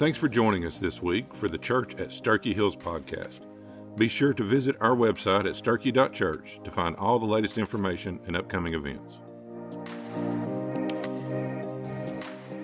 Thanks for joining us this week for the Church at Sterchi Hills podcast. Be sure to visit our website at sterchi.church to find all the latest information and upcoming events.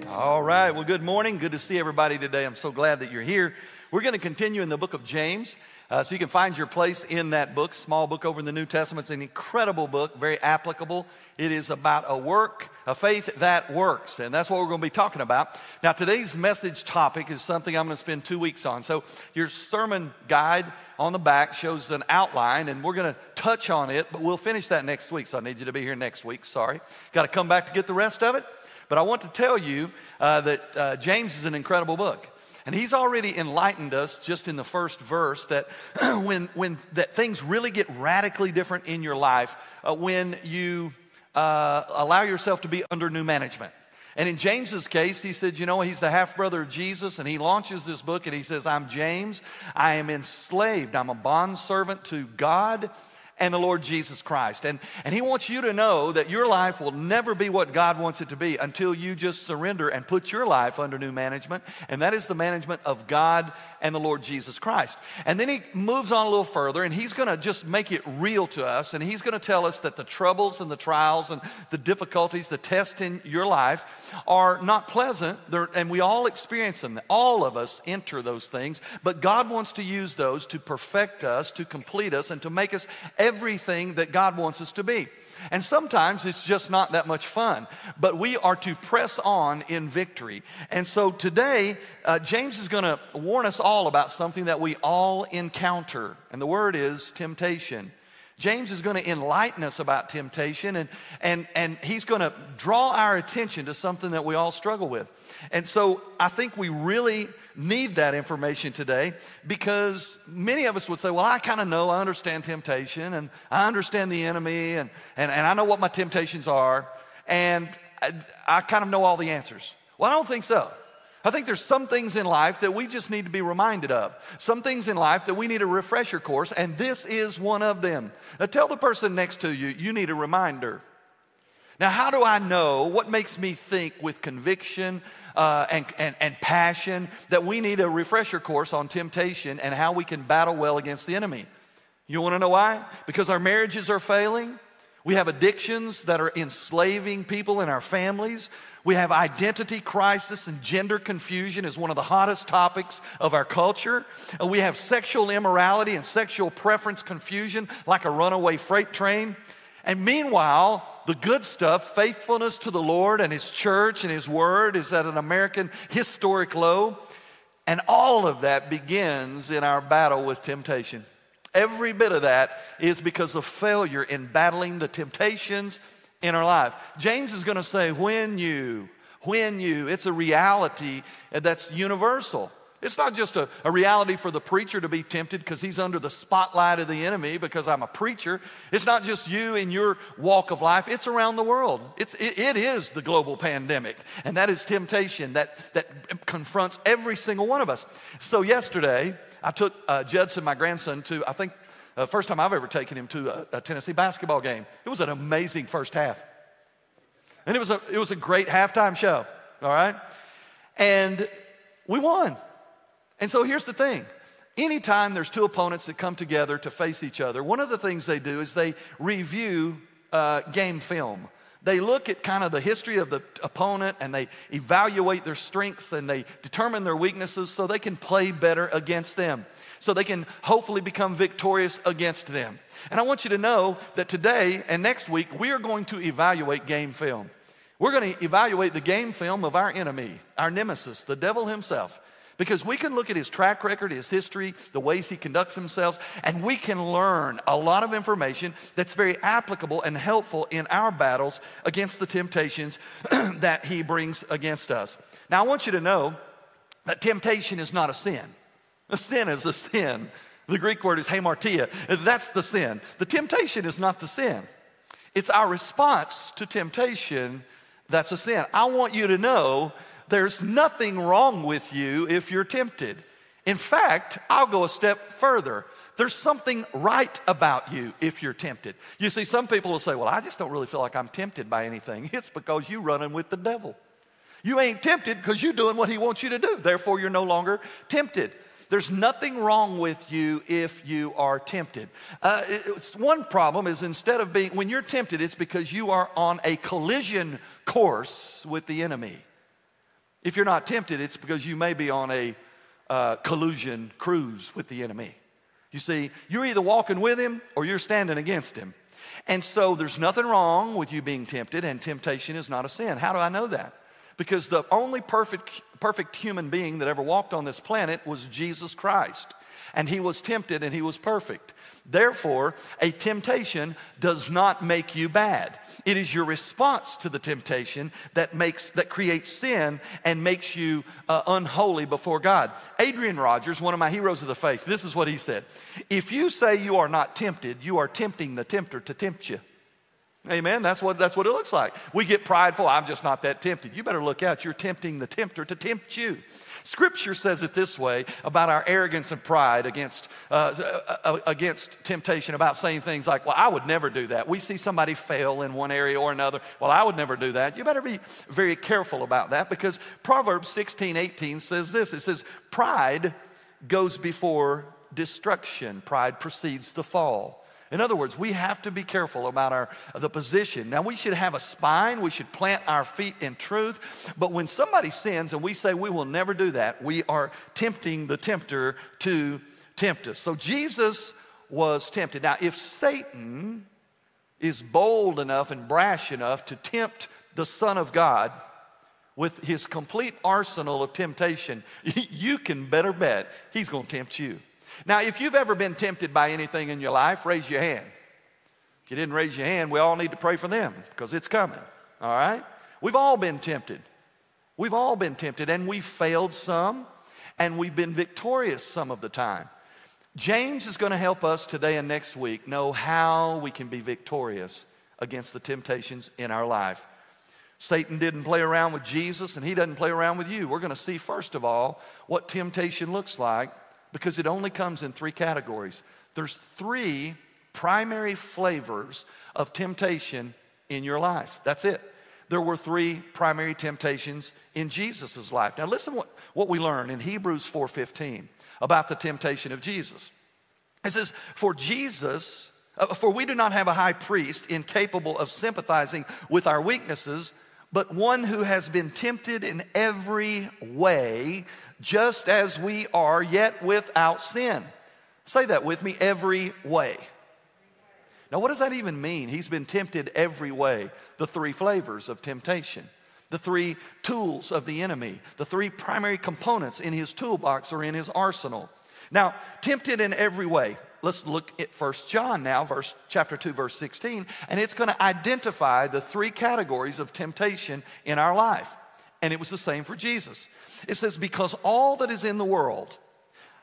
All right. Well, good morning. Good to see everybody today. I'm so glad that you're here. We're going to continue in the book of James. Uh, so you can find your place in that book, small book over in the New Testament. It's an incredible book, very applicable. It is about a work, a faith that works. And that's what we're going to be talking about. Now, today's message topic is something I'm going to spend two weeks on. So your sermon guide on the back shows an outline, and we're going to touch on it, but we'll finish that next week. So I need you to be here next week. Sorry. Got to come back to get the rest of it. But I want to tell you uh, that uh, James is an incredible book. And he's already enlightened us just in the first verse that when, when that things really get radically different in your life uh, when you uh, allow yourself to be under new management. And in James's case, he said, you know, he's the half brother of Jesus, and he launches this book and he says, I'm James. I am enslaved. I'm a bond servant to God and the Lord Jesus Christ. And, and He wants you to know that your life will never be what God wants it to be until you just surrender and put your life under new management. And that is the management of God and the Lord Jesus Christ. And then He moves on a little further and He's going to just make it real to us. And He's going to tell us that the troubles and the trials and the difficulties, the tests in your life are not pleasant. They're, and we all experience them. All of us enter those things. But God wants to use those to perfect us, to complete us, and to make us everything that God wants us to be. And sometimes it's just not that much fun, but we are to press on in victory. And so today, uh, James is going to warn us all about something that we all encounter, and the word is temptation. James is going to enlighten us about temptation and, and, and he's going to draw our attention to something that we all struggle with. And so I think we really need that information today because many of us would say, Well, I kind of know, I understand temptation and I understand the enemy and, and, and I know what my temptations are and I, I kind of know all the answers. Well, I don't think so. I think there's some things in life that we just need to be reminded of. Some things in life that we need a refresher course, and this is one of them. Now, tell the person next to you, you need a reminder. Now, how do I know what makes me think with conviction uh, and, and, and passion that we need a refresher course on temptation and how we can battle well against the enemy? You want to know why? Because our marriages are failing. We have addictions that are enslaving people in our families. We have identity crisis and gender confusion is one of the hottest topics of our culture. Uh, we have sexual immorality and sexual preference confusion like a runaway freight train. And meanwhile, the good stuff, faithfulness to the Lord and His church and His word, is at an American historic low. And all of that begins in our battle with temptation. Every bit of that is because of failure in battling the temptations in our life. James is going to say, when you, when you, it's a reality that's universal. It's not just a, a reality for the preacher to be tempted because he's under the spotlight of the enemy because I'm a preacher. It's not just you in your walk of life, it's around the world. It's, it, it is the global pandemic, and that is temptation that, that confronts every single one of us. So, yesterday, I took uh, Judson, my grandson, to, I think, the uh, first time I've ever taken him to a, a Tennessee basketball game. It was an amazing first half. And it was a, it was a great halftime show, all right? And we won. And so here's the thing. Anytime there's two opponents that come together to face each other, one of the things they do is they review uh, game film. They look at kind of the history of the opponent and they evaluate their strengths and they determine their weaknesses so they can play better against them, so they can hopefully become victorious against them. And I want you to know that today and next week we are going to evaluate game film. We're going to evaluate the game film of our enemy, our nemesis, the devil himself. Because we can look at his track record, his history, the ways he conducts himself, and we can learn a lot of information that's very applicable and helpful in our battles against the temptations that he brings against us. Now, I want you to know that temptation is not a sin. A sin is a sin. The Greek word is hamartia. That's the sin. The temptation is not the sin. It's our response to temptation that's a sin. I want you to know there's nothing wrong with you if you're tempted. In fact, I'll go a step further. There's something right about you if you're tempted. You see, some people will say, Well, I just don't really feel like I'm tempted by anything. It's because you're running with the devil. You ain't tempted because you're doing what he wants you to do. Therefore, you're no longer tempted. There's nothing wrong with you if you are tempted. Uh, one problem is instead of being, when you're tempted, it's because you are on a collision course with the enemy. If you're not tempted, it's because you may be on a uh, collusion cruise with the enemy. You see, you're either walking with him or you're standing against him. And so there's nothing wrong with you being tempted, and temptation is not a sin. How do I know that? Because the only perfect, perfect human being that ever walked on this planet was Jesus Christ. And he was tempted and he was perfect. Therefore, a temptation does not make you bad. It is your response to the temptation that makes that creates sin and makes you uh, unholy before God. Adrian Rogers, one of my heroes of the faith, this is what he said: If you say you are not tempted, you are tempting the tempter to tempt you. Amen. That's what, that's what it looks like. We get prideful. I'm just not that tempted. You better look out. You're tempting the tempter to tempt you. Scripture says it this way about our arrogance and pride against, uh, uh, uh, against temptation, about saying things like, Well, I would never do that. We see somebody fail in one area or another. Well, I would never do that. You better be very careful about that because Proverbs 16 18 says this it says, Pride goes before destruction, pride precedes the fall. In other words, we have to be careful about our, the position. Now, we should have a spine, we should plant our feet in truth. But when somebody sins and we say we will never do that, we are tempting the tempter to tempt us. So Jesus was tempted. Now, if Satan is bold enough and brash enough to tempt the Son of God with his complete arsenal of temptation, you can better bet he's going to tempt you. Now, if you've ever been tempted by anything in your life, raise your hand. If you didn't raise your hand, we all need to pray for them because it's coming. All right? We've all been tempted. We've all been tempted, and we've failed some, and we've been victorious some of the time. James is going to help us today and next week know how we can be victorious against the temptations in our life. Satan didn't play around with Jesus, and he doesn't play around with you. We're going to see, first of all, what temptation looks like because it only comes in three categories. There's three primary flavors of temptation in your life. That's it. There were three primary temptations in Jesus' life. Now listen what, what we learn in Hebrews 4:15 about the temptation of Jesus. It says, For Jesus, uh, for we do not have a high priest incapable of sympathizing with our weaknesses, but one who has been tempted in every way, just as we are, yet without sin. Say that with me every way. Now, what does that even mean? He's been tempted every way. The three flavors of temptation, the three tools of the enemy, the three primary components in his toolbox or in his arsenal. Now, tempted in every way. Let's look at First John now, verse chapter 2, verse 16, and it's going to identify the three categories of temptation in our life. And it was the same for Jesus. It says, Because all that is in the world,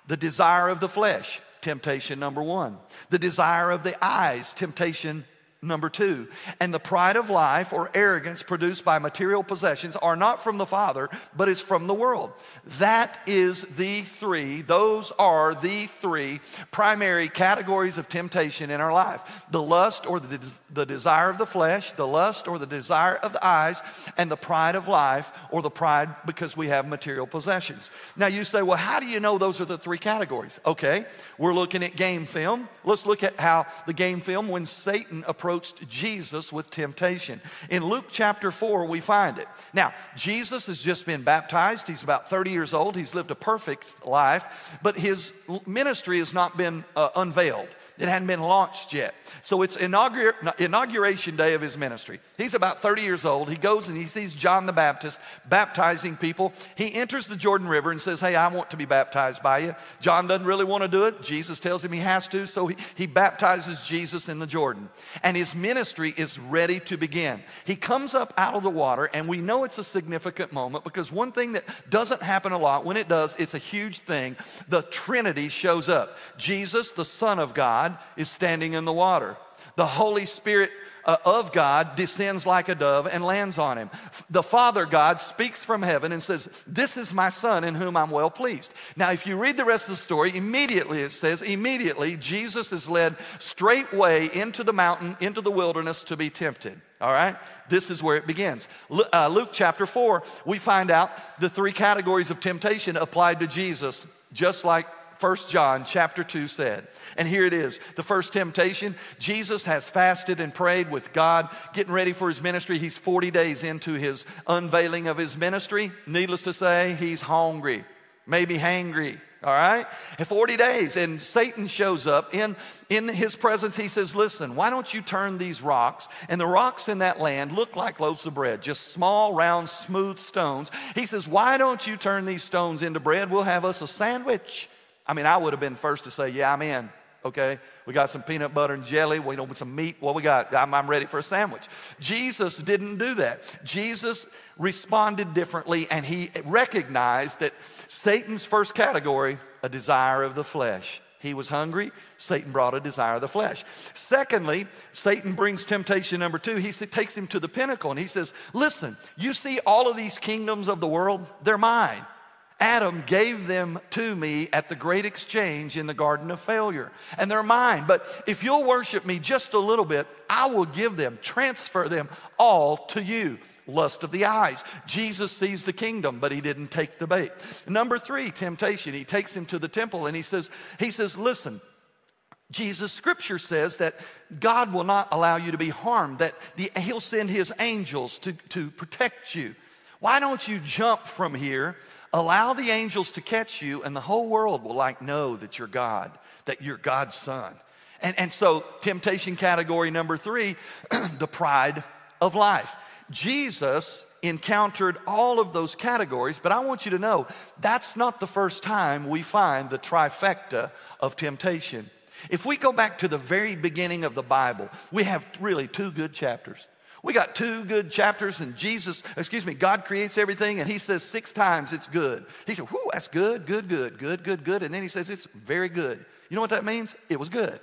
the desire of the flesh, temptation number one, the desire of the eyes, temptation number two. And the pride of life or arrogance produced by material possessions are not from the Father, but is from the world. That is the three, those are the three primary categories of temptation in our life the lust or the, the desire of the flesh, the lust or the desire of the eyes, and the pride of life or the pride because we have material possessions. Now you say, well, how do you know those are the three categories? Okay, we're looking at game film. Let's look at how the game film, when Satan approached approached Jesus with temptation. In Luke chapter 4, we find it. Now, Jesus has just been baptized. He's about 30 years old. He's lived a perfect life, but his ministry has not been uh, unveiled. It hadn't been launched yet. So it's inaugur- inauguration day of his ministry. He's about 30 years old. He goes and he sees John the Baptist baptizing people. He enters the Jordan River and says, Hey, I want to be baptized by you. John doesn't really want to do it. Jesus tells him he has to. So he, he baptizes Jesus in the Jordan. And his ministry is ready to begin. He comes up out of the water, and we know it's a significant moment because one thing that doesn't happen a lot, when it does, it's a huge thing. The Trinity shows up Jesus, the Son of God God is standing in the water. The Holy Spirit uh, of God descends like a dove and lands on him. The Father God speaks from heaven and says, This is my Son in whom I'm well pleased. Now, if you read the rest of the story, immediately it says, Immediately Jesus is led straightway into the mountain, into the wilderness to be tempted. All right? This is where it begins. Uh, Luke chapter 4, we find out the three categories of temptation applied to Jesus, just like 1 John chapter 2 said. And here it is. The first temptation, Jesus has fasted and prayed with God, getting ready for his ministry. He's 40 days into his unveiling of his ministry. Needless to say, he's hungry, maybe hangry. All right? 40 days, and Satan shows up in, in his presence. He says, Listen, why don't you turn these rocks? And the rocks in that land look like loaves of bread, just small, round, smooth stones. He says, Why don't you turn these stones into bread? We'll have us a sandwich. I mean, I would have been first to say, Yeah, I'm in. Okay, we got some peanut butter and jelly. We know some meat. What we got? I'm, I'm ready for a sandwich. Jesus didn't do that. Jesus responded differently, and he recognized that Satan's first category, a desire of the flesh. He was hungry. Satan brought a desire of the flesh. Secondly, Satan brings temptation number two. He takes him to the pinnacle and he says, Listen, you see all of these kingdoms of the world? They're mine. Adam gave them to me at the great exchange in the Garden of Failure. And they're mine. But if you'll worship me just a little bit, I will give them, transfer them all to you. Lust of the eyes. Jesus sees the kingdom, but he didn't take the bait. Number three, temptation. He takes him to the temple and he says, he says, listen, Jesus, scripture says that God will not allow you to be harmed, that the, he'll send his angels to, to protect you. Why don't you jump from here Allow the angels to catch you, and the whole world will like know that you're God, that you're God's son. And, and so, temptation category number three, the pride of life. Jesus encountered all of those categories, but I want you to know that's not the first time we find the trifecta of temptation. If we go back to the very beginning of the Bible, we have really two good chapters. We got two good chapters, and Jesus, excuse me, God creates everything, and He says six times it's good. He said, Whoo, that's good, good, good, good, good, good. And then He says it's very good. You know what that means? It was good.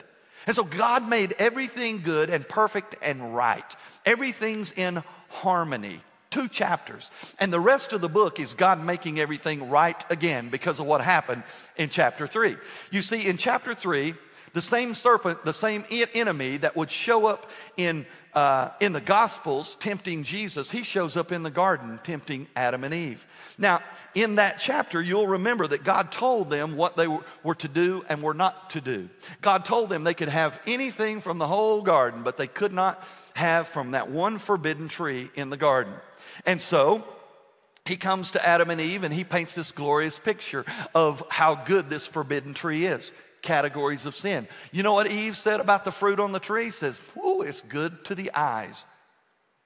And so God made everything good and perfect and right. Everything's in harmony. Two chapters. And the rest of the book is God making everything right again because of what happened in chapter three. You see, in chapter three, the same serpent, the same enemy that would show up in uh, in the Gospels tempting Jesus, he shows up in the garden tempting Adam and Eve. Now, in that chapter, you'll remember that God told them what they were to do and were not to do. God told them they could have anything from the whole garden, but they could not have from that one forbidden tree in the garden. And so, he comes to Adam and Eve and he paints this glorious picture of how good this forbidden tree is categories of sin. You know what Eve said about the fruit on the tree? He says, Whoo, it's good to the eyes.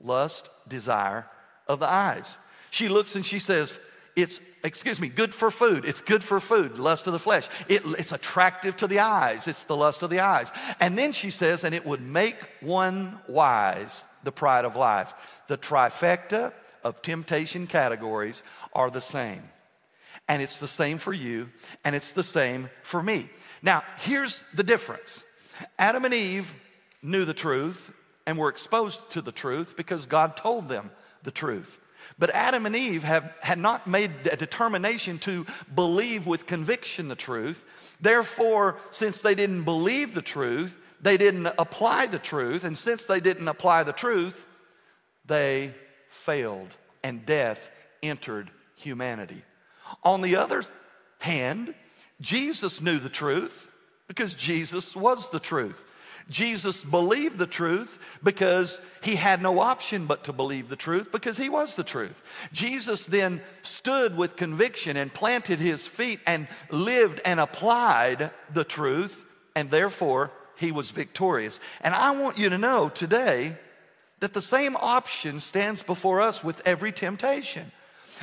Lust, desire of the eyes. She looks and she says, It's, excuse me, good for food. It's good for food, lust of the flesh. It, it's attractive to the eyes. It's the lust of the eyes. And then she says, And it would make one wise, the pride of life. The trifecta of temptation categories are the same. And it's the same for you, and it's the same for me. Now, here's the difference Adam and Eve knew the truth and were exposed to the truth because God told them the truth. But Adam and Eve have, had not made a determination to believe with conviction the truth. Therefore, since they didn't believe the truth, they didn't apply the truth. And since they didn't apply the truth, they failed and death entered humanity. On the other hand, Jesus knew the truth because Jesus was the truth. Jesus believed the truth because he had no option but to believe the truth because he was the truth. Jesus then stood with conviction and planted his feet and lived and applied the truth, and therefore he was victorious. And I want you to know today that the same option stands before us with every temptation.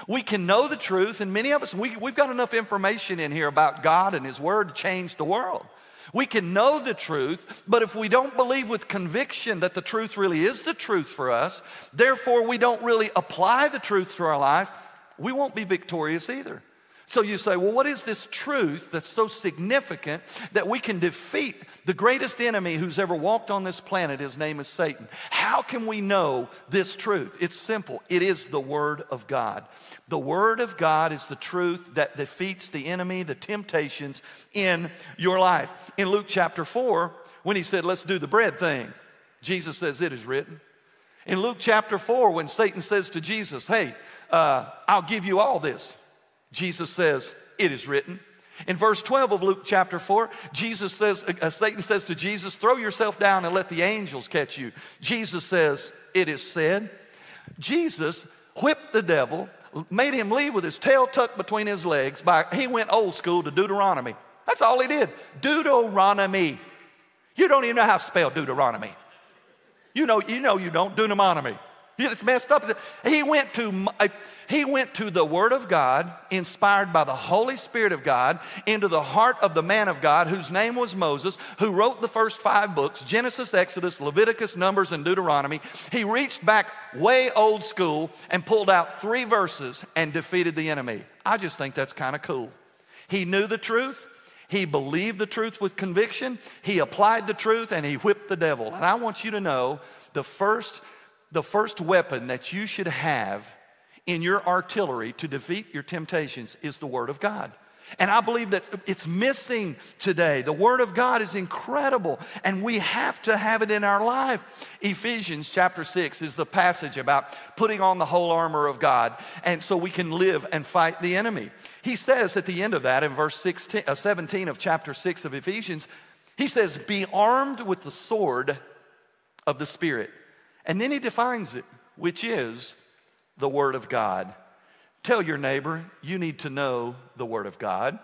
We can know the truth, and many of us, we, we've got enough information in here about God and His Word to change the world. We can know the truth, but if we don't believe with conviction that the truth really is the truth for us, therefore we don't really apply the truth to our life, we won't be victorious either. So you say, well, what is this truth that's so significant that we can defeat the greatest enemy who's ever walked on this planet? His name is Satan. How can we know this truth? It's simple it is the Word of God. The Word of God is the truth that defeats the enemy, the temptations in your life. In Luke chapter 4, when he said, let's do the bread thing, Jesus says, it is written. In Luke chapter 4, when Satan says to Jesus, hey, uh, I'll give you all this. Jesus says, It is written. In verse 12 of Luke chapter 4, Jesus says, uh, Satan says to Jesus, Throw yourself down and let the angels catch you. Jesus says, It is said. Jesus whipped the devil, made him leave with his tail tucked between his legs. By, he went old school to Deuteronomy. That's all he did. Deuteronomy. You don't even know how to spell Deuteronomy. You know, you know you don't. Deuteronomy. It's messed up. He went to, uh, he went to the Word of God, inspired by the Holy Spirit of God, into the heart of the man of God, whose name was Moses, who wrote the first five books Genesis, Exodus, Leviticus, Numbers, and Deuteronomy. He reached back way old school and pulled out three verses and defeated the enemy. I just think that's kind of cool. He knew the truth. He believed the truth with conviction. He applied the truth and he whipped the devil. And I want you to know the first the first weapon that you should have in your artillery to defeat your temptations is the Word of God. And I believe that it's missing today. The Word of God is incredible, and we have to have it in our life. Ephesians chapter 6 is the passage about putting on the whole armor of God, and so we can live and fight the enemy. He says at the end of that, in verse 16, uh, 17 of chapter 6 of Ephesians, he says, Be armed with the sword of the Spirit and then he defines it, which is the Word of God. Tell your neighbor you need to know the Word of God.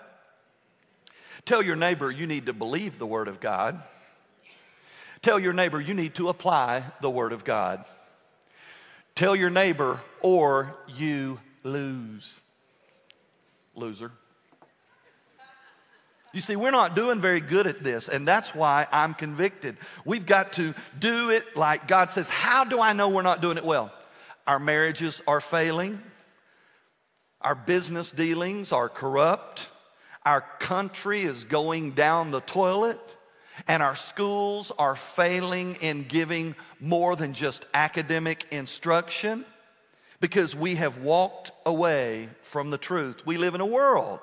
Tell your neighbor you need to believe the Word of God. Tell your neighbor you need to apply the Word of God. Tell your neighbor or you lose. Loser. You see, we're not doing very good at this, and that's why I'm convicted. We've got to do it like God says. How do I know we're not doing it well? Our marriages are failing, our business dealings are corrupt, our country is going down the toilet, and our schools are failing in giving more than just academic instruction because we have walked away from the truth. We live in a world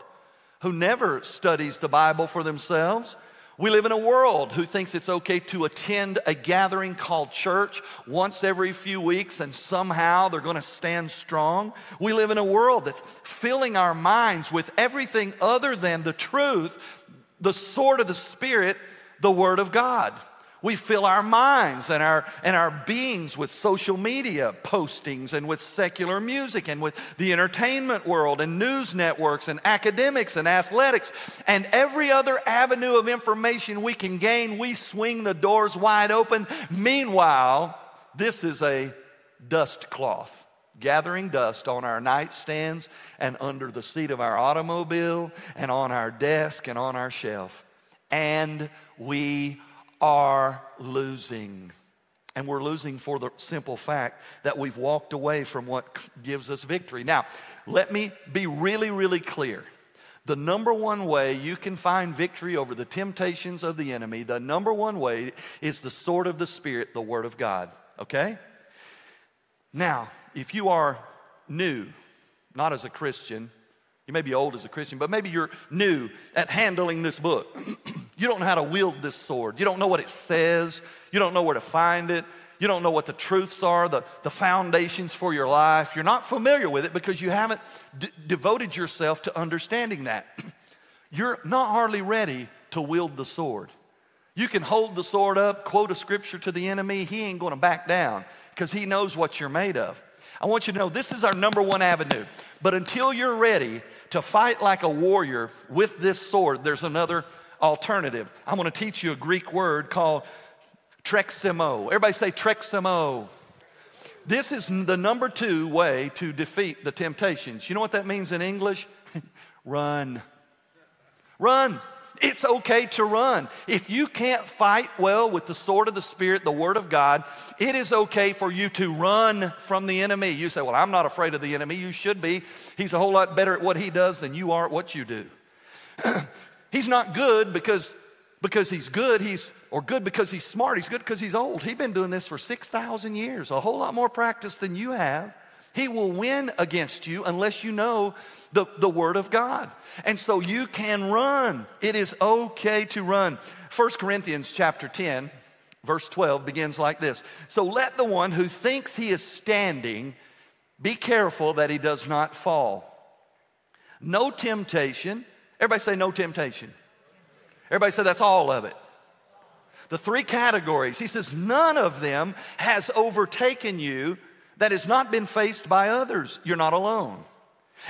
who never studies the Bible for themselves. We live in a world who thinks it's okay to attend a gathering called church once every few weeks and somehow they're going to stand strong. We live in a world that's filling our minds with everything other than the truth, the sword of the Spirit, the Word of God. We fill our minds and our, and our beings with social media postings and with secular music and with the entertainment world and news networks and academics and athletics and every other avenue of information we can gain. We swing the doors wide open. Meanwhile, this is a dust cloth gathering dust on our nightstands and under the seat of our automobile and on our desk and on our shelf. And we are losing. And we're losing for the simple fact that we've walked away from what gives us victory. Now, let me be really, really clear. The number one way you can find victory over the temptations of the enemy, the number one way is the sword of the Spirit, the Word of God. Okay? Now, if you are new, not as a Christian, you may be old as a Christian, but maybe you're new at handling this book. you don't know how to wield this sword. You don't know what it says. You don't know where to find it. You don't know what the truths are, the, the foundations for your life. You're not familiar with it because you haven't d- devoted yourself to understanding that. you're not hardly ready to wield the sword. You can hold the sword up, quote a scripture to the enemy, he ain't gonna back down because he knows what you're made of. I want you to know this is our number one avenue. But until you're ready to fight like a warrior with this sword, there's another alternative. I'm going to teach you a Greek word called treximo. Everybody say treximo. This is the number two way to defeat the temptations. You know what that means in English? Run. Run. It's okay to run. If you can't fight well with the sword of the Spirit, the Word of God, it is okay for you to run from the enemy. You say, Well, I'm not afraid of the enemy. You should be. He's a whole lot better at what he does than you are at what you do. he's not good because, because he's good, he's, or good because he's smart. He's good because he's old. He's been doing this for 6,000 years, a whole lot more practice than you have. He will win against you unless you know the, the Word of God. And so you can run. It is okay to run. 1 Corinthians chapter 10, verse 12 begins like this So let the one who thinks he is standing be careful that he does not fall. No temptation. Everybody say, no temptation. Everybody say, that's all of it. The three categories. He says, none of them has overtaken you that has not been faced by others. You're not alone.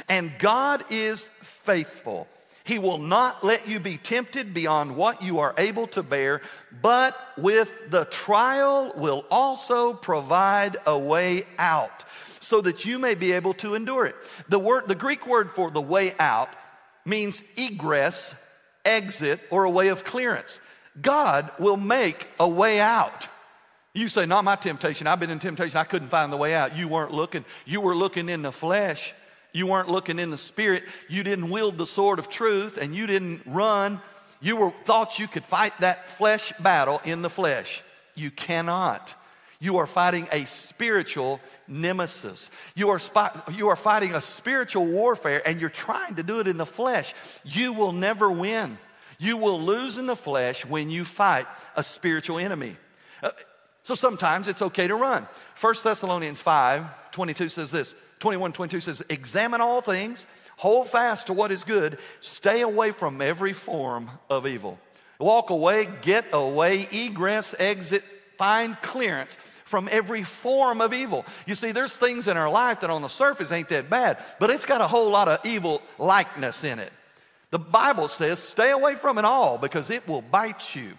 And God is faithful. He will not let you be tempted beyond what you are able to bear, but with the trial will also provide a way out so that you may be able to endure it. The word the Greek word for the way out means egress, exit, or a way of clearance. God will make a way out. You say, Not my temptation. I've been in temptation. I couldn't find the way out. You weren't looking. You were looking in the flesh. You weren't looking in the spirit. You didn't wield the sword of truth and you didn't run. You were, thought you could fight that flesh battle in the flesh. You cannot. You are fighting a spiritual nemesis. You are, spot, you are fighting a spiritual warfare and you're trying to do it in the flesh. You will never win. You will lose in the flesh when you fight a spiritual enemy. Uh, so sometimes it's okay to run. 1 Thessalonians 5 22 says this 21 22 says, Examine all things, hold fast to what is good, stay away from every form of evil. Walk away, get away, egress, exit, find clearance from every form of evil. You see, there's things in our life that on the surface ain't that bad, but it's got a whole lot of evil likeness in it. The Bible says, stay away from it all because it will bite you.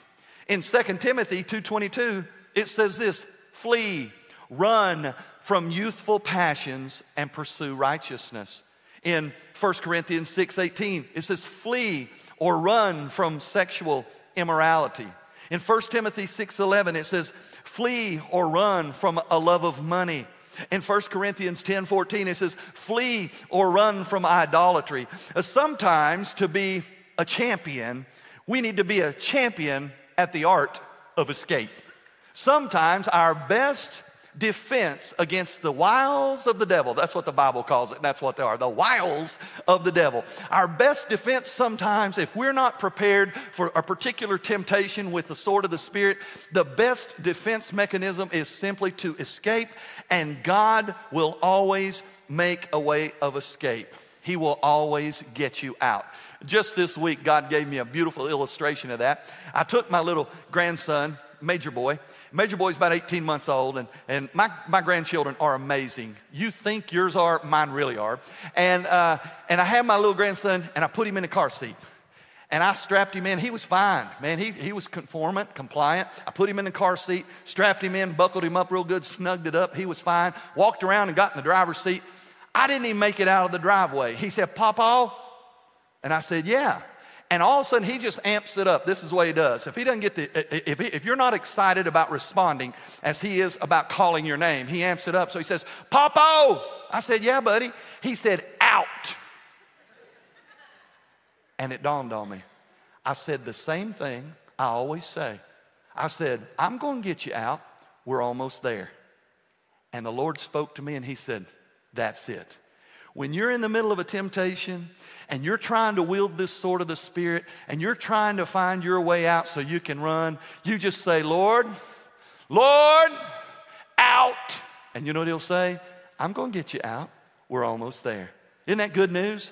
In 2 Timothy 2:22, it says this flee, run from youthful passions and pursue righteousness. In 1 Corinthians 6 18, it says flee or run from sexual immorality. In 1 Timothy 6 11, it says flee or run from a love of money. In 1 Corinthians 10 14, it says, flee or run from idolatry. Uh, sometimes to be a champion, we need to be a champion at the art of escape. Sometimes our best defense against the wiles of the devil. That's what the Bible calls it. That's what they are the wiles of the devil. Our best defense sometimes, if we're not prepared for a particular temptation with the sword of the Spirit, the best defense mechanism is simply to escape, and God will always make a way of escape. He will always get you out. Just this week, God gave me a beautiful illustration of that. I took my little grandson, Major Boy, Major Boy's about 18 months old, and, and my, my grandchildren are amazing. You think yours are, mine really are. And, uh, and I had my little grandson, and I put him in the car seat. And I strapped him in. He was fine, man. He, he was conformant, compliant. I put him in the car seat, strapped him in, buckled him up real good, snugged it up. He was fine. Walked around and got in the driver's seat. I didn't even make it out of the driveway. He said, Papa. And I said, Yeah. And all of a sudden, he just amps it up. This is what he does. If he doesn't get the, if, he, if you're not excited about responding as he is about calling your name, he amps it up. So he says, Popo. I said, Yeah, buddy. He said, Out. And it dawned on me. I said the same thing I always say. I said, I'm going to get you out. We're almost there. And the Lord spoke to me and he said, That's it. When you're in the middle of a temptation and you're trying to wield this sword of the Spirit and you're trying to find your way out so you can run, you just say, Lord, Lord, out. And you know what he'll say? I'm going to get you out. We're almost there. Isn't that good news?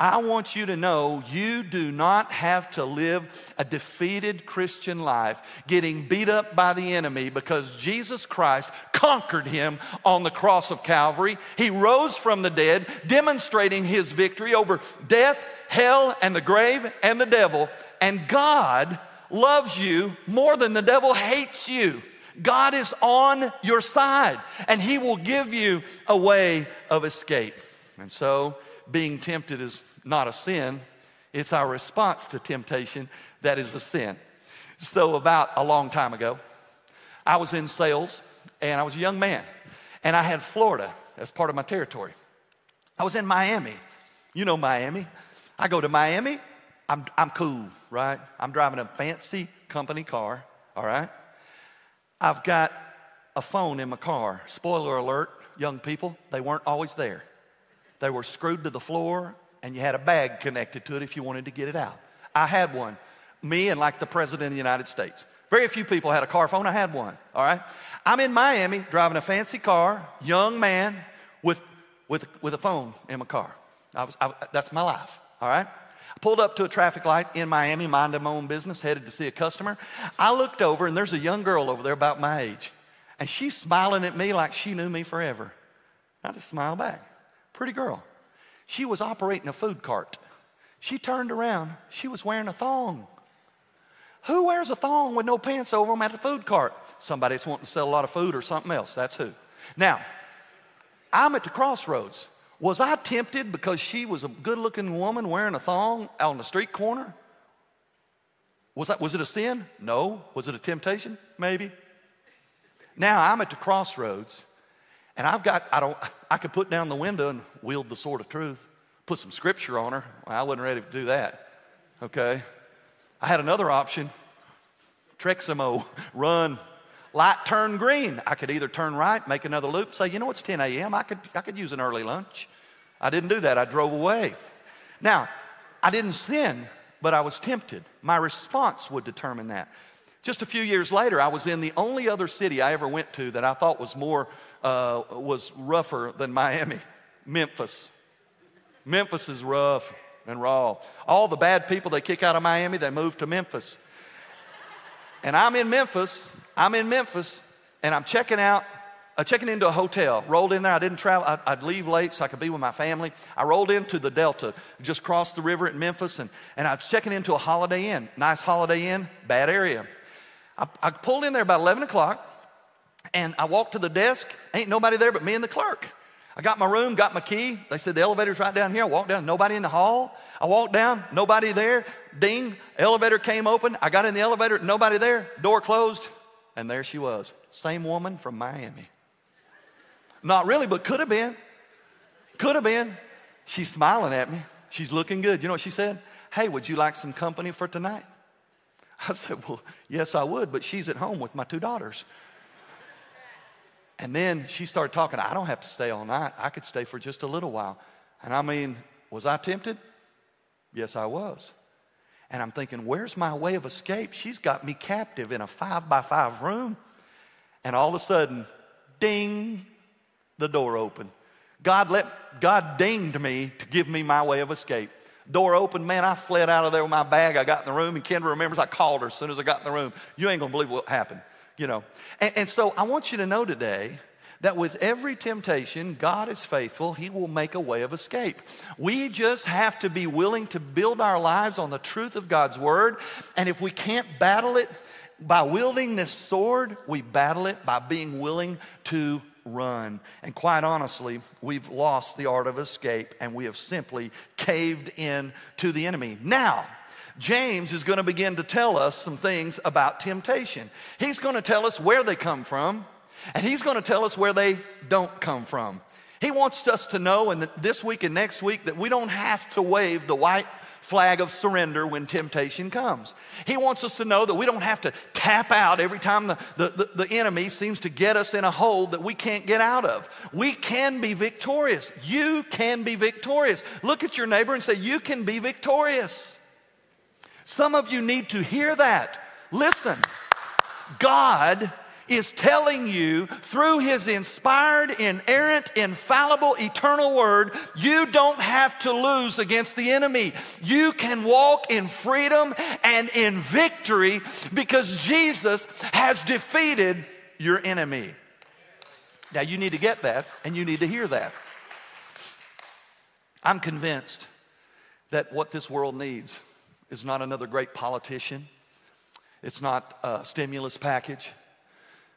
I want you to know you do not have to live a defeated Christian life getting beat up by the enemy because Jesus Christ conquered him on the cross of Calvary. He rose from the dead, demonstrating his victory over death, hell, and the grave and the devil. And God loves you more than the devil hates you. God is on your side and he will give you a way of escape. And so, being tempted is not a sin, It's our response to temptation that is the sin. So, about a long time ago, I was in sales and I was a young man, and I had Florida as part of my territory. I was in Miami. You know Miami. I go to Miami, I'm, I'm cool, right? I'm driving a fancy company car, all right? I've got a phone in my car. Spoiler alert, young people, they weren't always there. They were screwed to the floor, and you had a bag connected to it if you wanted to get it out. I had one, me and like the President of the United States. Very few people had a car phone. I had one, all right? I'm in Miami driving a fancy car, young man with, with, with a phone in my car. I was, I, that's my life, all right? I pulled up to a traffic light in Miami, minding my own business, headed to see a customer. I looked over, and there's a young girl over there about my age, and she's smiling at me like she knew me forever. I just smiled back. Pretty girl. She was operating a food cart. She turned around, she was wearing a thong. Who wears a thong with no pants over them at a food cart? Somebody that's wanting to sell a lot of food or something else. That's who. Now, I'm at the crossroads. Was I tempted because she was a good looking woman wearing a thong out on the street corner? Was, that, was it a sin? No. Was it a temptation? Maybe. Now I'm at the crossroads and I've got, I don't, I could put down the window and wield the sword of truth, put some scripture on her. Well, I wasn't ready to do that. Okay. I had another option Treximo, run. Light turn green. I could either turn right, make another loop, say, you know, it's 10 a.m. I could, I could use an early lunch. I didn't do that. I drove away. Now, I didn't sin, but I was tempted. My response would determine that. Just a few years later, I was in the only other city I ever went to that I thought was more, uh, was rougher than Miami Memphis. Memphis is rough and raw. All the bad people they kick out of Miami, they move to Memphis. And I'm in Memphis, I'm in Memphis, and I'm checking out, uh, checking into a hotel. Rolled in there, I didn't travel, I'd, I'd, leave late so I could be with my family. I rolled into the Delta, just crossed the river at Memphis, and, and I was checking into a Holiday Inn. Nice Holiday Inn, bad area. I, I pulled in there about 11 o'clock, and I walked to the desk. Ain't nobody there but me and the clerk. I got my room, got my key. They said the elevator's right down here. I walked down, nobody in the hall. I walked down, nobody there. Ding, elevator came open. I got in the elevator, nobody there. Door closed, and there she was. Same woman from Miami. Not really, but could have been. Could have been. She's smiling at me. She's looking good. You know what she said? Hey, would you like some company for tonight? I said, Well, yes, I would, but she's at home with my two daughters. And then she started talking. I don't have to stay all night. I could stay for just a little while. And I mean, was I tempted? Yes, I was. And I'm thinking, where's my way of escape? She's got me captive in a five by five room. And all of a sudden, ding, the door opened. God let God dinged me to give me my way of escape. Door opened, man, I fled out of there with my bag. I got in the room, and Kendra remembers I called her as soon as I got in the room. You ain't gonna believe what happened you know. And, and so I want you to know today that with every temptation, God is faithful. He will make a way of escape. We just have to be willing to build our lives on the truth of God's word. And if we can't battle it by wielding this sword, we battle it by being willing to run. And quite honestly, we've lost the art of escape and we have simply caved in to the enemy. Now, James is going to begin to tell us some things about temptation. He's going to tell us where they come from, and he's going to tell us where they don't come from. He wants us to know, and this week and next week, that we don't have to wave the white flag of surrender when temptation comes. He wants us to know that we don't have to tap out every time the, the, the, the, enemy seems to get us in a hole that we can't get out of. We can be victorious. You can be victorious. Look at your neighbor and say, You can be victorious. Some of you need to hear that. Listen, God is telling you through his inspired, inerrant, infallible, eternal word, you don't have to lose against the enemy. You can walk in freedom and in victory because Jesus has defeated your enemy. Now, you need to get that and you need to hear that. I'm convinced that what this world needs is not another great politician. It's not a stimulus package.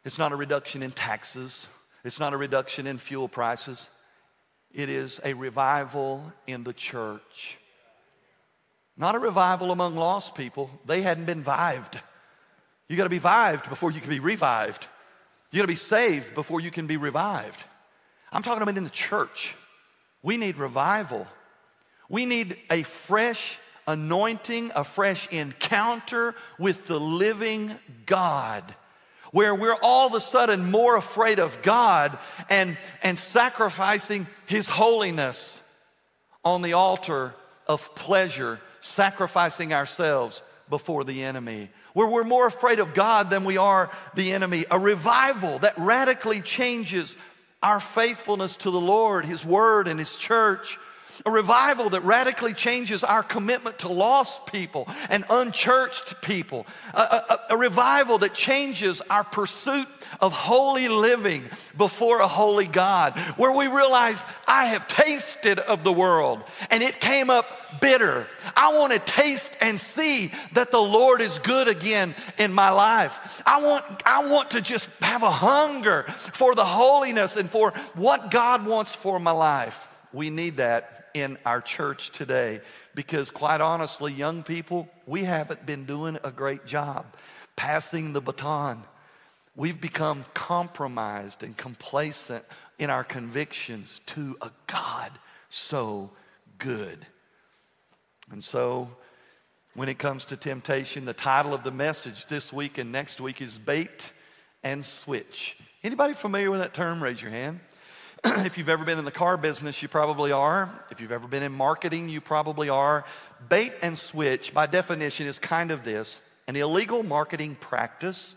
It's not a reduction in taxes. It's not a reduction in fuel prices. It is a revival in the church. Not a revival among lost people. They hadn't been vived. You got to be vived before you can be revived. You got to be saved before you can be revived. I'm talking about in the church. We need revival. We need a fresh anointing, a fresh encounter with the living God where we're all of a sudden more afraid of God and, and sacrificing His holiness on the altar of pleasure, sacrificing ourselves before the enemy. Where we're more afraid of God than we are the enemy. A revival that radically changes our faithfulness to the Lord, His Word, and His church a revival that radically changes our commitment to lost people and unchurched people. A, a, a, revival that changes our pursuit of holy living before a holy God, where we realize I have tasted of the world and it came up bitter. I want to taste and see that the Lord is good again in my life. I want, I want to just have a hunger for the holiness and for what God wants for my life. We need that in our church today because, quite honestly, young people, we haven't been doing a great job passing the baton. We've become compromised and complacent in our convictions to a God so good. And so, when it comes to temptation, the title of the message this week and next week is Bait and Switch. Anybody familiar with that term? Raise your hand. if you've ever been in the car business, you probably are. If you've ever been in marketing, you probably are. Bait and switch, by definition, is kind of this an illegal marketing practice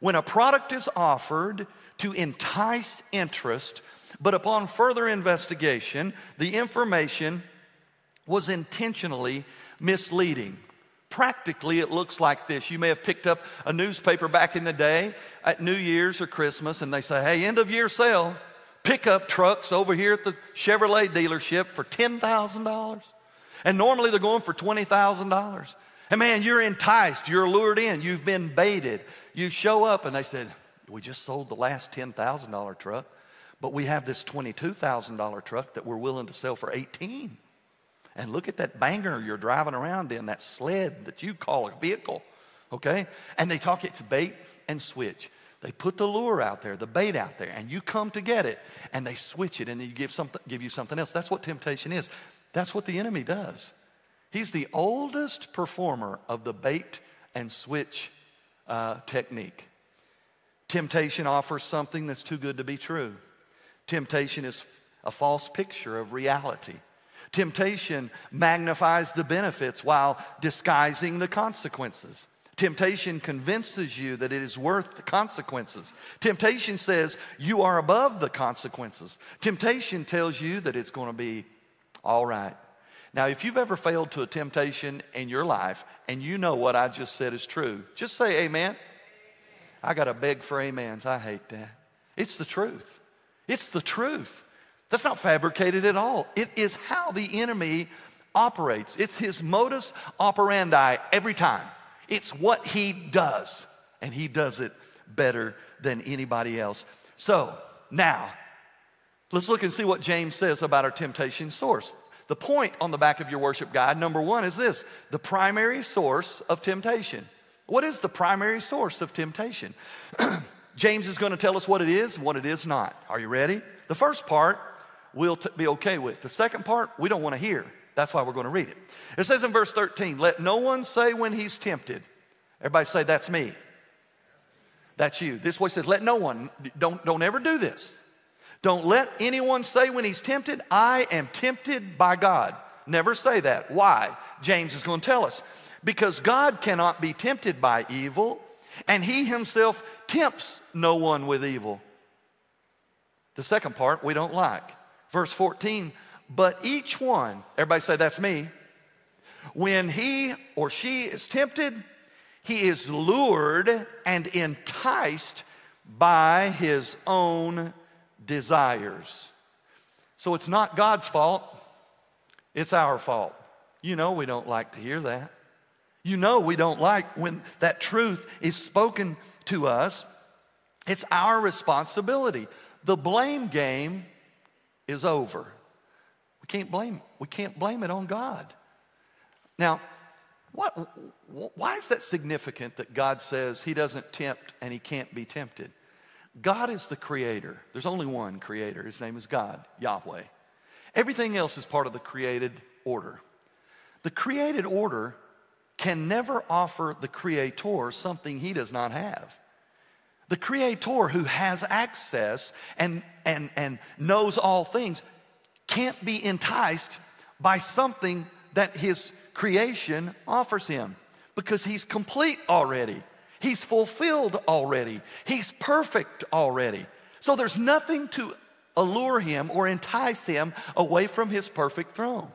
when a product is offered to entice interest, but upon further investigation, the information was intentionally misleading. Practically, it looks like this. You may have picked up a newspaper back in the day at New Year's or Christmas, and they say, hey, end of year sale pickup trucks over here at the Chevrolet dealership for $10,000. And normally they're going for $20,000. And man, you're enticed, you're lured in, you've been baited. You show up and they said, We just sold the last $10,000 truck, but we have this $22,000 truck that we're willing to sell for 18. And look at that banger you're driving around in, that sled that you call a vehicle, okay? And they talk it's bait and switch. They put the lure out there, the bait out there, and you come to get it, and they switch it, and then you give, something, give you something else. That's what temptation is. That's what the enemy does. He's the oldest performer of the bait and switch uh, technique. Temptation offers something that's too good to be true. Temptation is a false picture of reality. Temptation magnifies the benefits while disguising the consequences. Temptation convinces you that it is worth the consequences. Temptation says you are above the consequences. Temptation tells you that it's going to be all right. Now, if you've ever failed to a temptation in your life and you know what I just said is true, just say amen. I got to beg for amens. I hate that. It's the truth. It's the truth. That's not fabricated at all. It is how the enemy operates, it's his modus operandi every time. It's what he does, and he does it better than anybody else. So now, let's look and see what James says about our temptation source. The point on the back of your worship guide, number one, is this the primary source of temptation. What is the primary source of temptation? James is going to tell us what it is and what it is not. Are you ready? The first part we'll t- be okay with. The second part we don't want to hear. That's why we're going to read it. It says in verse 13, let no one say when he's tempted. Everybody say, that's me. That's you. This boy says, let no one, don't, don't ever do this. Don't let anyone say when he's tempted, I am tempted by God. Never say that. Why? James is going to tell us. Because God cannot be tempted by evil, and he himself tempts no one with evil. The second part we don't like. Verse 14, but each one, everybody say, that's me. When he or she is tempted, he is lured and enticed by his own desires. So it's not God's fault, it's our fault. You know, we don't like to hear that. You know, we don't like when that truth is spoken to us. It's our responsibility. The blame game is over can't blame, we can't blame it on God. Now, What, why is that significant that God says he doesn't tempt and he can't be tempted? God is the creator. There's only one creator. His name is God, Yahweh. Everything else is part of the created order. The created order can never offer the creator something he does not have. The creator who has access and, and, and knows all things can't be enticed by something that his creation offers him because he's complete already. He's fulfilled already. He's perfect already. So there's nothing to allure him or entice him away from his perfect throne.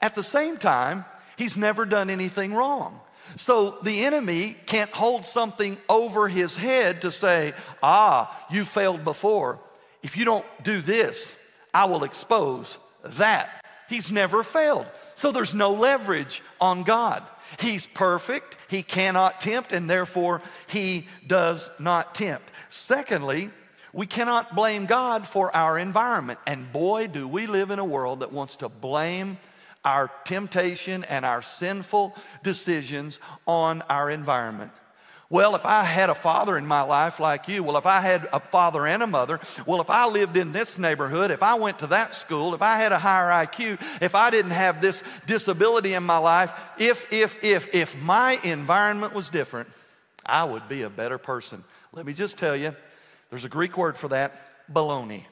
At the same time, he's never done anything wrong. So the enemy can't hold something over his head to say, Ah, you failed before. If you don't do this, I will expose that. He's never failed. So there's no leverage on God. He's perfect, he cannot tempt, and therefore he does not tempt. Secondly, we cannot blame God for our environment. And boy, do we live in a world that wants to blame our temptation and our sinful decisions on our environment. Well, if I had a father in my life like you, well, if I had a father and a mother, well, if I lived in this neighborhood, if I went to that school, if I had a higher IQ, if I didn't have this disability in my life, if, if, if, if my environment was different, I would be a better person. Let me just tell you, there's a Greek word for that baloney.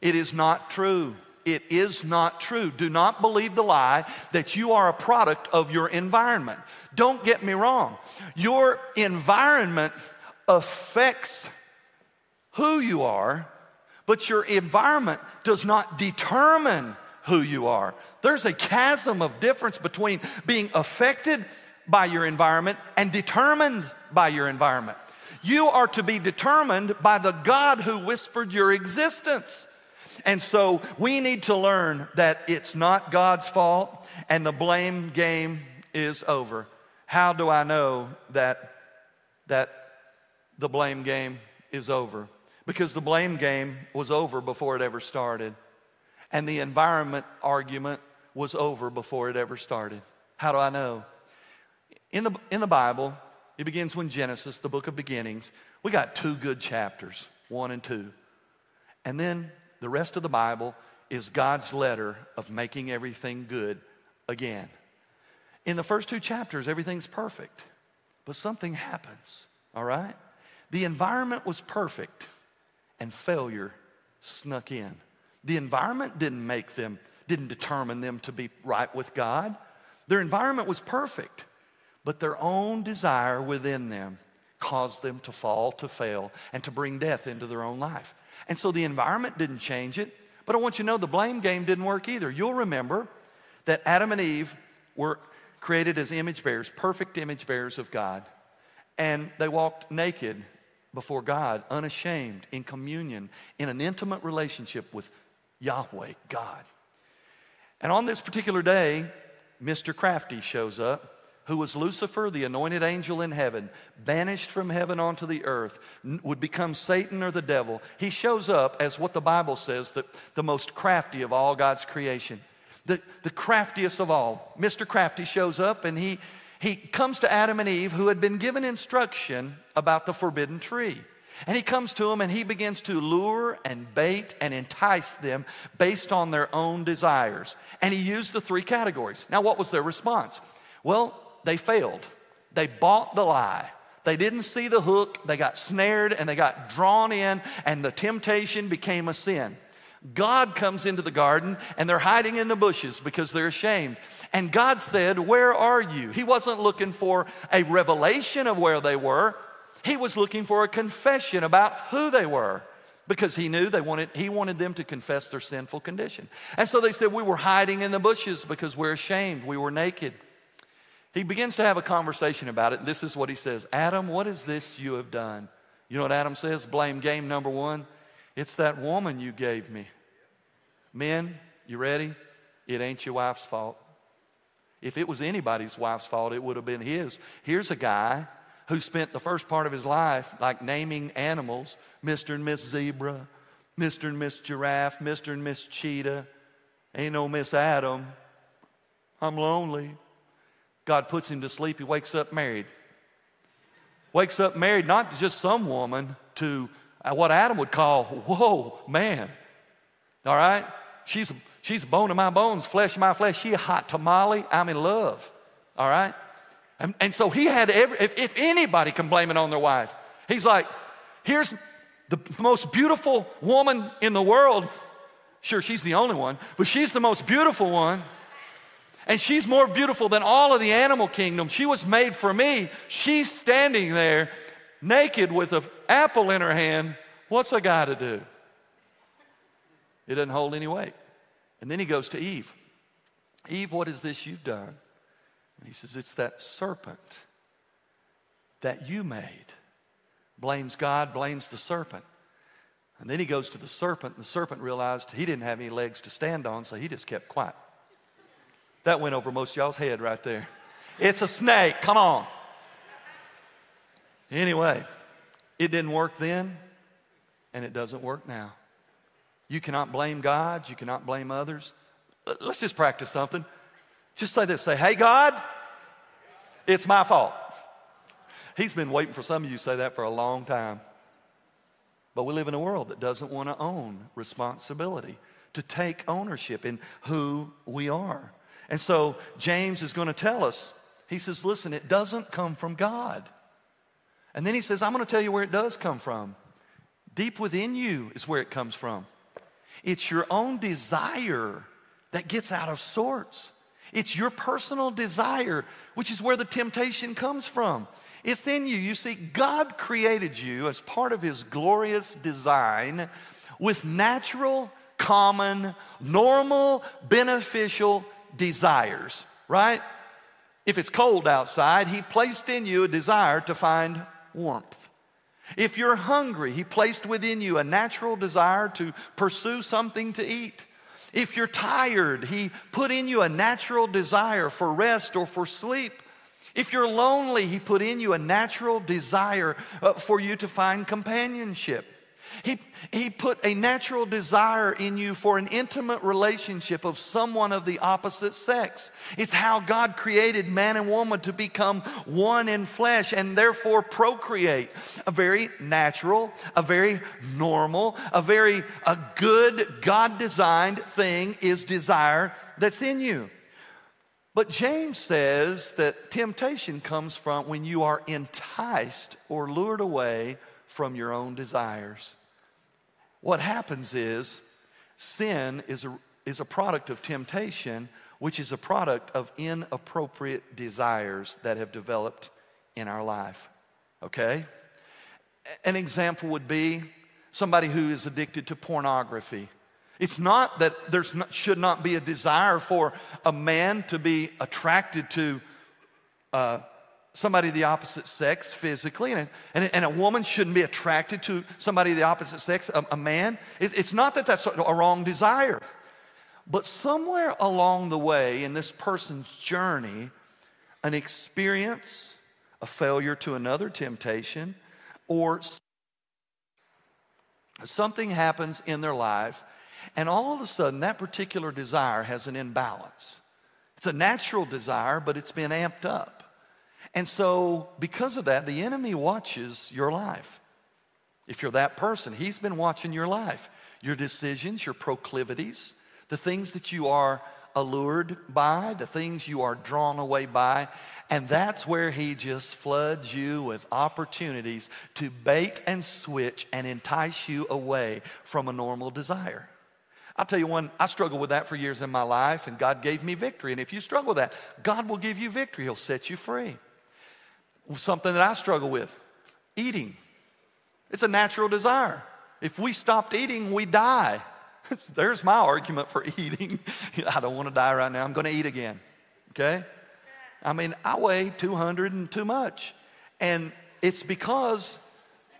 It is not true. It is not true. Do not believe the lie that you are a product of your environment. Don't get me wrong. Your environment affects who you are, but your environment does not determine who you are. There's a chasm of difference between being affected by your environment and determined by your environment. You are to be determined by the God who whispered your existence. And so we need to learn that it's not God's fault and the blame game is over. How do I know that, that the blame game is over? Because the blame game was over before it ever started. And the environment argument was over before it ever started. How do I know? In the, in the Bible, it begins when Genesis, the book of beginnings, we got two good chapters, one and two. And then the rest of the Bible is God's letter of making everything good again. In the first two chapters, everything's perfect, but something happens, all right? The environment was perfect, and failure snuck in. The environment didn't make them, didn't determine them to be right with God. Their environment was perfect, but their own desire within them caused them to fall, to fail, and to bring death into their own life. And so the environment didn't change it. But I want you to know the blame game didn't work either. You'll remember that Adam and Eve were created as image bearers, perfect image bearers of God. And they walked naked before God, unashamed, in communion, in an intimate relationship with Yahweh, God. And on this particular day, Mr. Crafty shows up who was Lucifer, the anointed angel in heaven, banished from heaven onto the earth, would become Satan or the devil. He shows up as what the Bible says, the, the most crafty of all God's creation, the, the craftiest of all. Mr. Crafty shows up and he, he comes to Adam and Eve, who had been given instruction about the forbidden tree. And he comes to them and he begins to lure and bait and entice them based on their own desires. And he used the three categories. Now, what was their response? Well, they failed. They bought the lie. They didn't see the hook, they got snared and they got drawn in, and the temptation became a sin. God comes into the garden and they're hiding in the bushes because they're ashamed. And God said, Where are you? He wasn't looking for a revelation of where they were, He was looking for a confession about who they were because he knew they wanted he wanted them to confess their sinful condition. And so they said we were hiding in the bushes because we're ashamed, we were naked. He begins to have a conversation about it. And this is what he says Adam, what is this you have done? You know what Adam says? Blame game number one. It's that woman you gave me. Men, you ready? It ain't your wife's fault. If it was anybody's wife's fault, it would have been his. Here's a guy who spent the first part of his life like naming animals Mr. and Miss Zebra, Mr. and Miss Giraffe, Mr. and Miss Cheetah. Ain't no Miss Adam. I'm lonely. God puts him to sleep. He wakes up married. Wakes up married, not to just some woman, to uh, what Adam would call, whoa, man. All right? She's, she's bone of my bones, flesh of my flesh. She a hot tamale. I'm in love. All right? And, and so he had every, if, if anybody can blame it on their wife, he's like, here's the most beautiful woman in the world. Sure, she's the only one, but she's the most beautiful one. And she's more beautiful than all of the animal kingdom. She was made for me. She's standing there naked with an apple in her hand. What's a guy to do? It doesn't hold any weight. And then he goes to Eve. Eve, what is this you've done? And he says, It's that serpent that you made. Blames God, blames the serpent. And then he goes to the serpent, and the serpent realized he didn't have any legs to stand on, so he just kept quiet. That went over most y'all's head right there. It's a snake, come on. Anyway, it didn't work then, and it doesn't work now. You cannot blame God, you cannot blame others. Let's just practice something. Just say this say, Hey, God, it's my fault. He's been waiting for some of you to say that for a long time. But we live in a world that doesn't want to own responsibility, to take ownership in who we are. And so James is going to tell us, he says, listen, it doesn't come from God. And then he says, I'm going to tell you where it does come from. Deep within you is where it comes from. It's your own desire that gets out of sorts. It's your personal desire, which is where the temptation comes from. It's in you. You see, God created you as part of His glorious design with natural, common, normal, beneficial desires, right? If it's cold outside, He placed in you a desire to find warmth. If you're hungry, He placed within you a natural desire to pursue something to eat. If you're tired, He put in you a natural desire for rest or for sleep. If you're lonely, He put in you a natural desire uh, for you to find companionship. He, he put a natural desire in you for an intimate relationship of someone of the opposite sex. It's how God created man and woman to become one in flesh and therefore procreate. A very natural, a very normal, a very a good God designed thing is desire that's in you. But James says that temptation comes from when you are enticed or lured away from your own desires. What happens is sin is a, is a product of temptation, which is a product of inappropriate desires that have developed in our life. Okay? An example would be somebody who is addicted to pornography. It's not that there should not be a desire for a man to be attracted to uh, somebody of the opposite sex physically, and, and, and, a woman shouldn't be attracted to somebody of the opposite sex, a, a man. It, it's not that that's a, a wrong desire. But somewhere along the way in this person's journey, an experience, a failure to another temptation, or something happens in their life and all of a sudden, that particular desire has an imbalance. It's a natural desire, but it's been amped up. And so, because of that, the enemy watches your life. If you're that person, he's been watching your life, your decisions, your proclivities, the things that you are allured by, the things you are drawn away by. And that's where he just floods you with opportunities to bait and switch and entice you away from a normal desire. I'll tell you one, I struggled with that for years in my life, and God gave me victory. And if you struggle with that, God will give you victory, He'll set you free. Something that I struggle with eating. It's a natural desire. If we stopped eating, we die. There's my argument for eating. I don't want to die right now. I'm going to eat again. Okay? I mean, I weigh 200 and too much. And it's because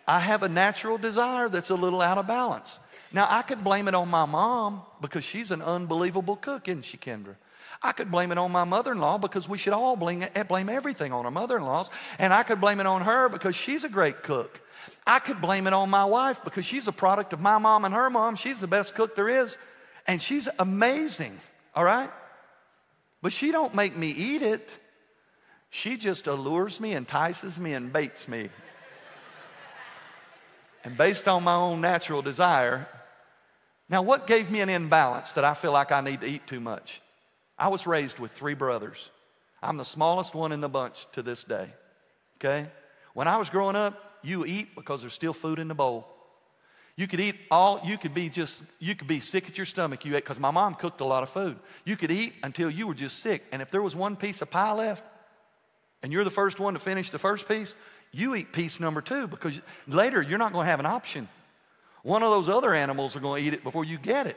I have a natural desire that's a little out of balance. Now, I could blame it on my mom because she's an unbelievable cook, isn't she, Kendra? I could blame it on my mother in law because we should all blame, eh, blame everything on our mother in laws. And I could blame it on her because she's a great cook. I could blame it on my wife because she's a product of my mom and her mom. She's the best cook there is. And she's amazing, all right? But she don't make me eat it. She just allures me, entices me, and baits me. and based on my own natural desire, now what gave me an imbalance that I feel like I need to eat too much? I was raised with three brothers. I'm the smallest one in the bunch to this day. Okay? When I was growing up, you eat because there's still food in the bowl. You could eat all, you could be just, you could be sick at your stomach. You ate, because my mom cooked a lot of food. You could eat until you were just sick. And if there was one piece of pie left, and you're the first one to finish the first piece, you eat piece number two because later you're not going to have an option. One of those other animals are going to eat it before you get it.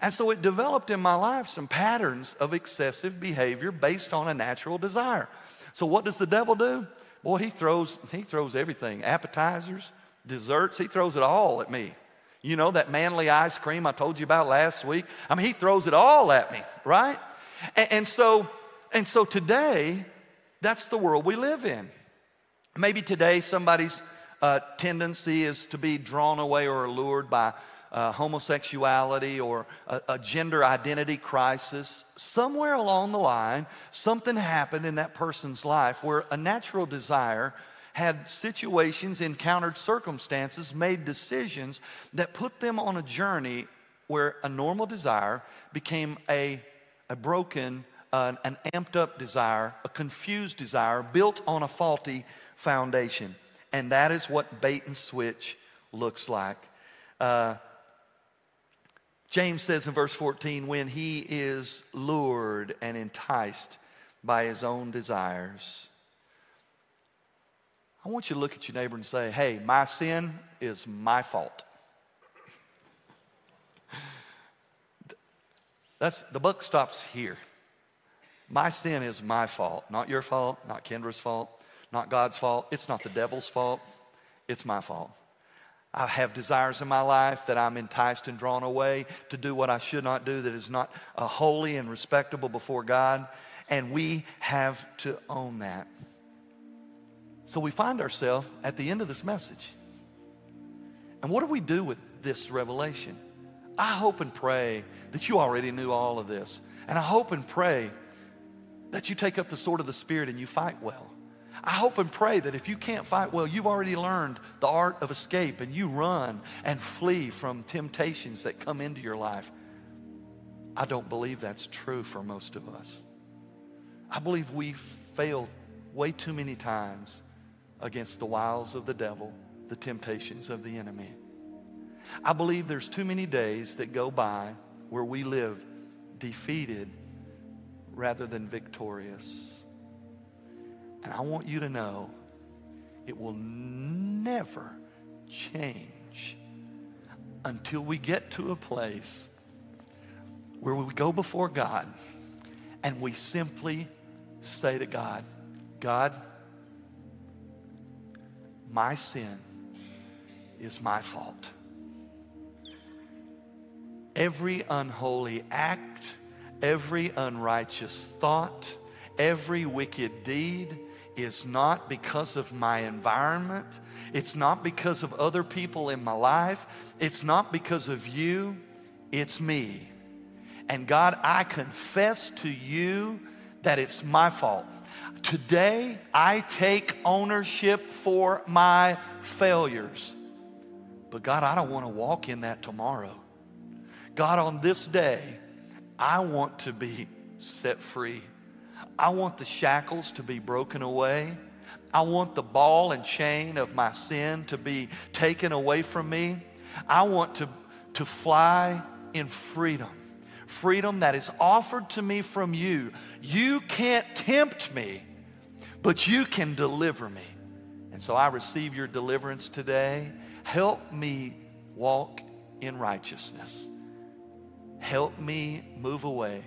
And so it developed in my life some patterns of excessive behavior based on a natural desire. So what does the devil do? Boy, he throws, he throws everything appetizers, desserts, he throws it all at me. You know, that manly ice cream I told you about last week? I mean, he throws it all at me, right? And, and so, and so today, that's the world we live in. Maybe today somebody's uh, tendency is to be drawn away or allured by uh, homosexuality or a, a gender identity crisis, somewhere along the line, something happened in that person's life where a natural desire had situations, encountered circumstances, made decisions that put them on a journey where a normal desire became a, a broken, uh, an amped up desire, a confused desire built on a faulty foundation. And that is what bait and switch looks like. Uh, James says in verse 14, when he is lured and enticed by his own desires. I want you to look at your neighbor and say, hey, my sin is my fault. That's, the buck stops here. My sin is my fault, not your fault, not Kendra's fault, not God's fault. It's not the devil's fault, it's my fault. I have desires in my life that I'm enticed and drawn away to do what I should not do, that is not uh, holy and respectable before God. And we have to own that. So we find ourselves at the end of this message. And what do we do with this revelation? I hope and pray that you already knew all of this. And I hope and pray that you take up the sword of the Spirit and you fight well. I hope and pray that if you can't fight well, you've already learned the art of escape and you run and flee from temptations that come into your life. I don't believe that's true for most of us. I believe we failed way too many times against the wiles of the devil, the temptations of the enemy. I believe there's too many days that go by where we live defeated rather than victorious. And I want you to know it will never change until we get to a place where we go before God and we simply say to God, God, my sin is my fault. Every unholy act, every unrighteous thought, every wicked deed, is not because of my environment. It's not because of other people in my life. It's not because of you. It's me. And God, I confess to you that it's my fault. Today, I take ownership for my failures. But God, I don't want to walk in that tomorrow. God, on this day, I want to be set free. I want the shackles to be broken away. I want the ball and chain of my sin to be taken away from me. I want to, to fly in freedom, freedom that is offered to me from you. You can't tempt me, but you can deliver me. And so I receive your deliverance today. Help me walk in righteousness. Help me move away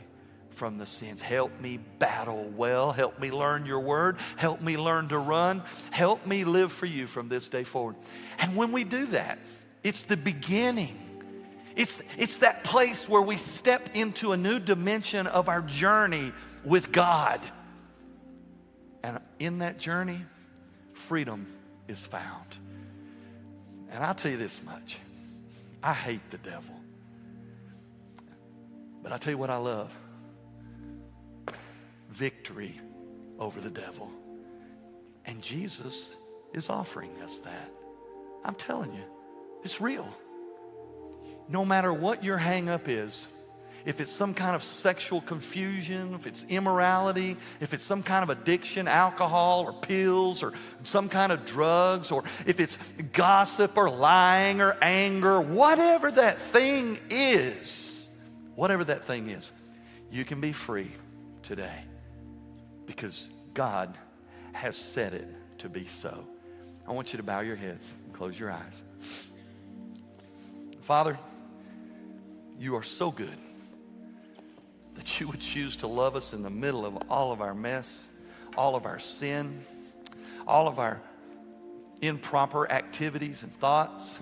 from the sins. Help me battle well. Help me learn your word. Help me learn to run. Help me live for you from this day forward. And when we do that, it's the beginning. It's, it's that place where we step into a new dimension of our journey with God. And in that journey, freedom is found. And I'll tell you this much I hate the devil. But I tell you what I love victory over the devil. And Jesus is offering us that. I'm telling you, it's real. No matter what your hang up is, if it's some kind of sexual confusion, if it's immorality, if it's some kind of addiction, alcohol or pills or some kind of drugs, or if it's gossip or lying or anger, whatever that thing is, whatever that thing is, you can be free today because God has said it to be so. I want you to bow your heads and close your eyes. Father, you are so good that you would choose to love us in the middle of all of our mess, all of our sin, all of our improper activities and thoughts.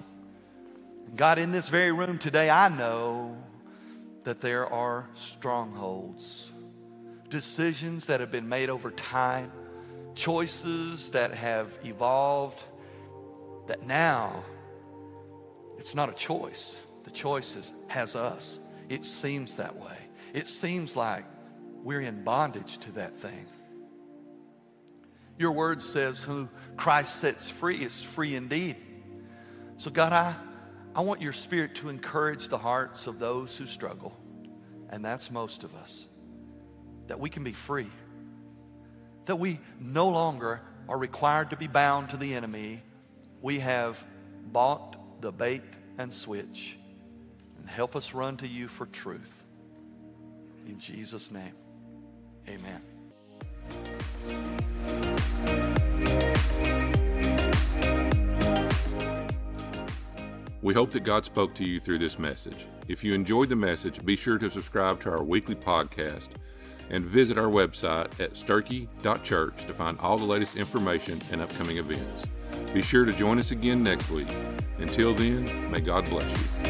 God, in this very room today, I know that there are strongholds, decisions that have been made over time, choices that have evolved, that now it's not a choice. The choice is, has us. It seems that way it seems like we're in bondage to that thing. Your word says, Who Christ sets free is free indeed. So, God, I, I want your spirit to encourage the hearts of those who struggle, and that's most of us, that we can be free, that we no longer are required to be bound to the enemy. We have bought the bait and switch, and help us run to you for truth. In Jesus' name, amen. We hope that God spoke to you through this message. If you enjoyed the message, be sure to subscribe to our weekly podcast and visit our website at sterchi.church to find all the latest information and upcoming events. Be sure to join us again next week. Until then, may God bless you.